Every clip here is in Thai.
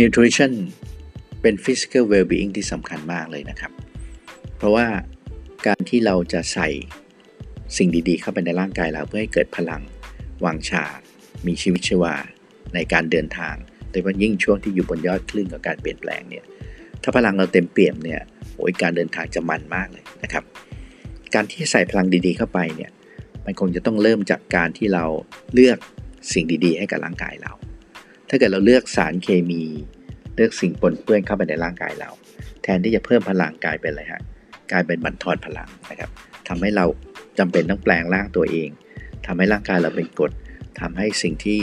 nutrition เป็น physical well-being ที่สำคัญมากเลยนะครับ เพราะว่าการที่เราจะใส่สิ่งดีๆ เข้าไปในร่างกายเราเพื่อให้เกิดพลังวังชา มีชีวิตชีวาในการเดินทาง โดยเฉพาะยิ่งช่วงที่อยู่บนยอดคลื่นกับการเปลี่ยนแปลงเนี่ย ถ้าพลังเราเต็มเปี่ยมเนี่ย โอ้ยการเดินทางจะมันมากเลยนะครับ การที่ใส่พลังดีๆ เข้าไปเนี่ย มันคงจะต้องเริ่มจากการที่เราเลือกสิ่งดีๆ ให้กับร่างกายเรา ถ้าเกิดเราเลือกสารเคมี เลือกสิ่งปนเปื้อนเข้าไปในร่างกายเรา แทนที่จะเพิ่มพลังกลายเป็นอะไรฮะกลายเป็นบั่นทอนพลังนะครับทำให้เราจำเป็นต้องแปลงร่างตัวเองทำให้ร่างกายเราเป็นกรดทำให้สิ่งที่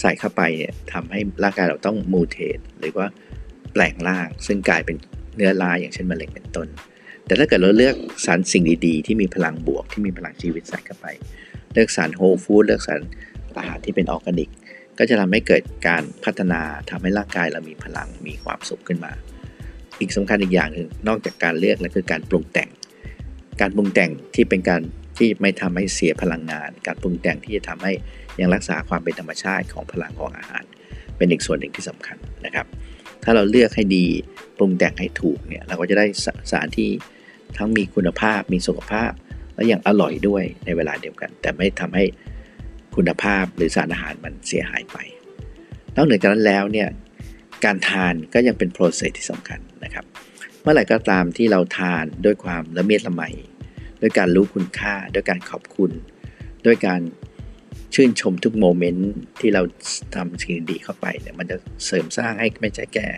ใส่เข้าไปเนี่ยทำให้ร่างกายเราต้องมูเทตหรือว่าแปลงร่าง ซึ่งกลายเป็นเนื้อรายอย่างเช่นมะเร็งเป็นต้น แต่ถ้าเกิดเราเลือกสารสิ่งดีๆ ที่มีพลังบวกที่มีพลังชีวิตใส่เข้าไป เลือกสารโฮลฟู้ดเลือกสาร อาหารที่เป็นออร์แกนิก ก็จะทำให้เกิดการพัฒนาทำให้ร่างกายเรามีพลังมีความสุขขึ้นมา อีกสำคัญอีกอย่างหนึ่งนอกจากการเลือกแล้วคือการปรุงแต่ง การปรุงแต่งที่เป็นการที่ไม่ทำให้เสียพลังงาน การปรุงแต่งที่จะทำให้ยังรักษาความเป็นธรรมชาติของพลังของอาหาร เป็นอีกส่วนหนึ่งที่สำคัญนะครับ ถ้าเราเลือกให้ดีปรุงแต่งให้ถูกเนี่ยเราก็จะได้สารที่ทั้งมีคุณภาพมีสุขภาพ และยังอร่อยด้วยในเวลาเดียวกัน แต่ไม่ทำให้ คุณภาพหรือสารอาหารมันเสียหายไป นอกเหนือจากนั้นแล้วเนี่ยการทานก็ยังเป็นโปรเซสที่สำคัญนะครับ เมื่อไหร่ก็ตามที่เราทานด้วยความละเมียดละไมด้วยการรู้คุณค่า ด้วยการขอบคุณ ด้วยการชื่นชมทุกโมเมนต์ที่เราทำสิ่งดีเข้าไปเนี่ยมันจะเสริมสร้างให้ไม่ใช่แก่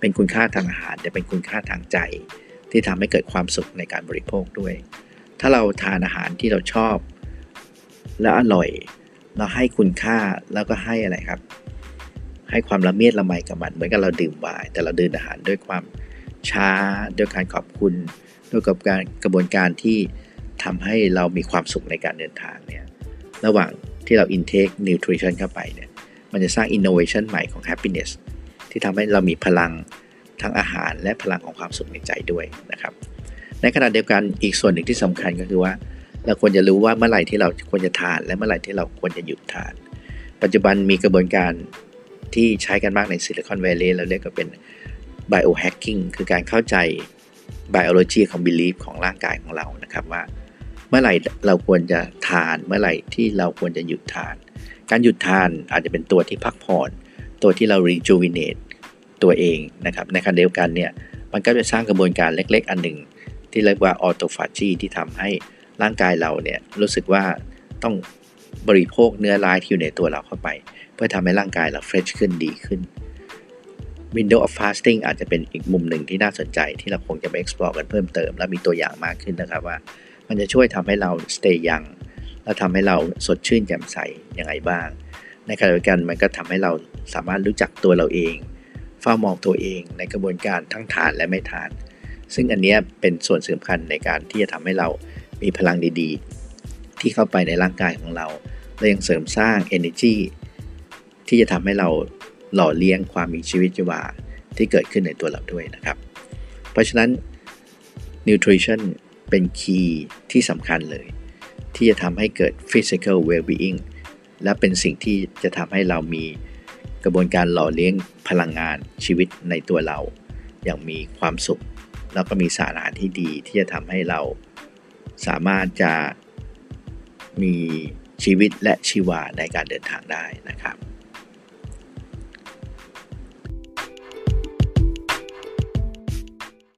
เป็นคุณค่าทางอาหารแต่เป็นคุณค่าทางใจ ที่ทำให้เกิดความสุขในการบริโภคด้วย ถ้าเราทานอาหารที่เราชอบ และอร่อย เราให้คุณค่าแล้วก็ให้อะไรครับ ให้ความละเมียดละไมกับมันเหมือนกับเราดื่มไวน์แต่เราดื่มอาหารด้วยความช้าด้วยการขอบคุณด้วยกับการกระบวนการที่ทำให้เรามีความสุขในการเดินทางเนี่ยระหว่างที่เรา intake nutrition เข้าไปเนี่ยมันจะสร้าง innovation ใหม่ของ happiness ที่ทำให้เรามีพลังทั้งอาหารและพลังของความสุขในใจด้วยนะครับ ในขณะเดียวกันอีกส่วนหนึ่งที่สำคัญก็คือว่า เราควรจะรู้ว่าเมื่อไหร่ที่เราควรจะทาน และเมื่อไหร่ที่เราควรจะหยุดทาน ปัจจุบันมีกระบวนการที่ใช้กันมากในซิลิคอนแวลลย์เราเรียกว่าเป็น biohacking คือการเข้าใจ biology ของ belief ของร่างกายของเรานะครับว่า เมื่อไหร่เราควรจะทาน เมื่อไหร่ที่เราควรจะหยุดทาน การหยุดทานอาจจะเป็นตัวที่พักผ่อน ตัวที่เรา rejuvenate ตัวเองนะครับในขณะเดียวกันเนี่ยมันก็จะสร้างกระบวนการเล็ก ๆ อันหนึ่งที่เรียกว่า autophagy ที่ทำให้ ร่างกายเราเนี่ยรู้สึกว่าต้องบริโภคเนื้อร้ายที่อยู่ในตัวเราเข้าไป เพื่อทำให้ร่างกายเราเฟรชขึ้นดีขึ้น Window of Fasting อาจจะเป็นอีกมุมหนึ่งที่น่าสนใจที่เราคงจะไป explore กันเพิ่มเติม และมีตัวอย่างมากขึ้นนะครับว่า มันจะช่วยทำให้เรา stay young และทำให้เราสดชื่นแจ่มใสยังไงบ้าง ในขณะเดียวกันมันก็ทำให้เราสามารถรู้จักตัวเราเองเฝ้ามองตัวเองในกระบวนการทั้งทานและไม่ทาน ซึ่งอันนี้เป็นส่วนสำคัญในการที่จะทำให้เรา มีพลังดีๆ ที่เข้าไปในร่างกายของเรา และยังเสริมสร้าง energy ที่จะทำให้เราหล่อเลี้ยงความมีชีวิตชีวาที่เกิดขึ้นในตัวเราด้วยนะครับ เพราะฉะนั้น nutrition เป็นคีย์ที่สำคัญเลย ที่จะทำให้เกิด physical well-being และเป็นสิ่งที่จะทำให้เรามีกระบวนการหล่อเลี้ยงพลังงานชีวิตในตัวเรา อย่างมีความสุข แล้วก็มีสารอาหารที่ดีที่จะทำให้เรา สามารถจะมีชีวิตและชีวาในการเดินทางได้นะครับ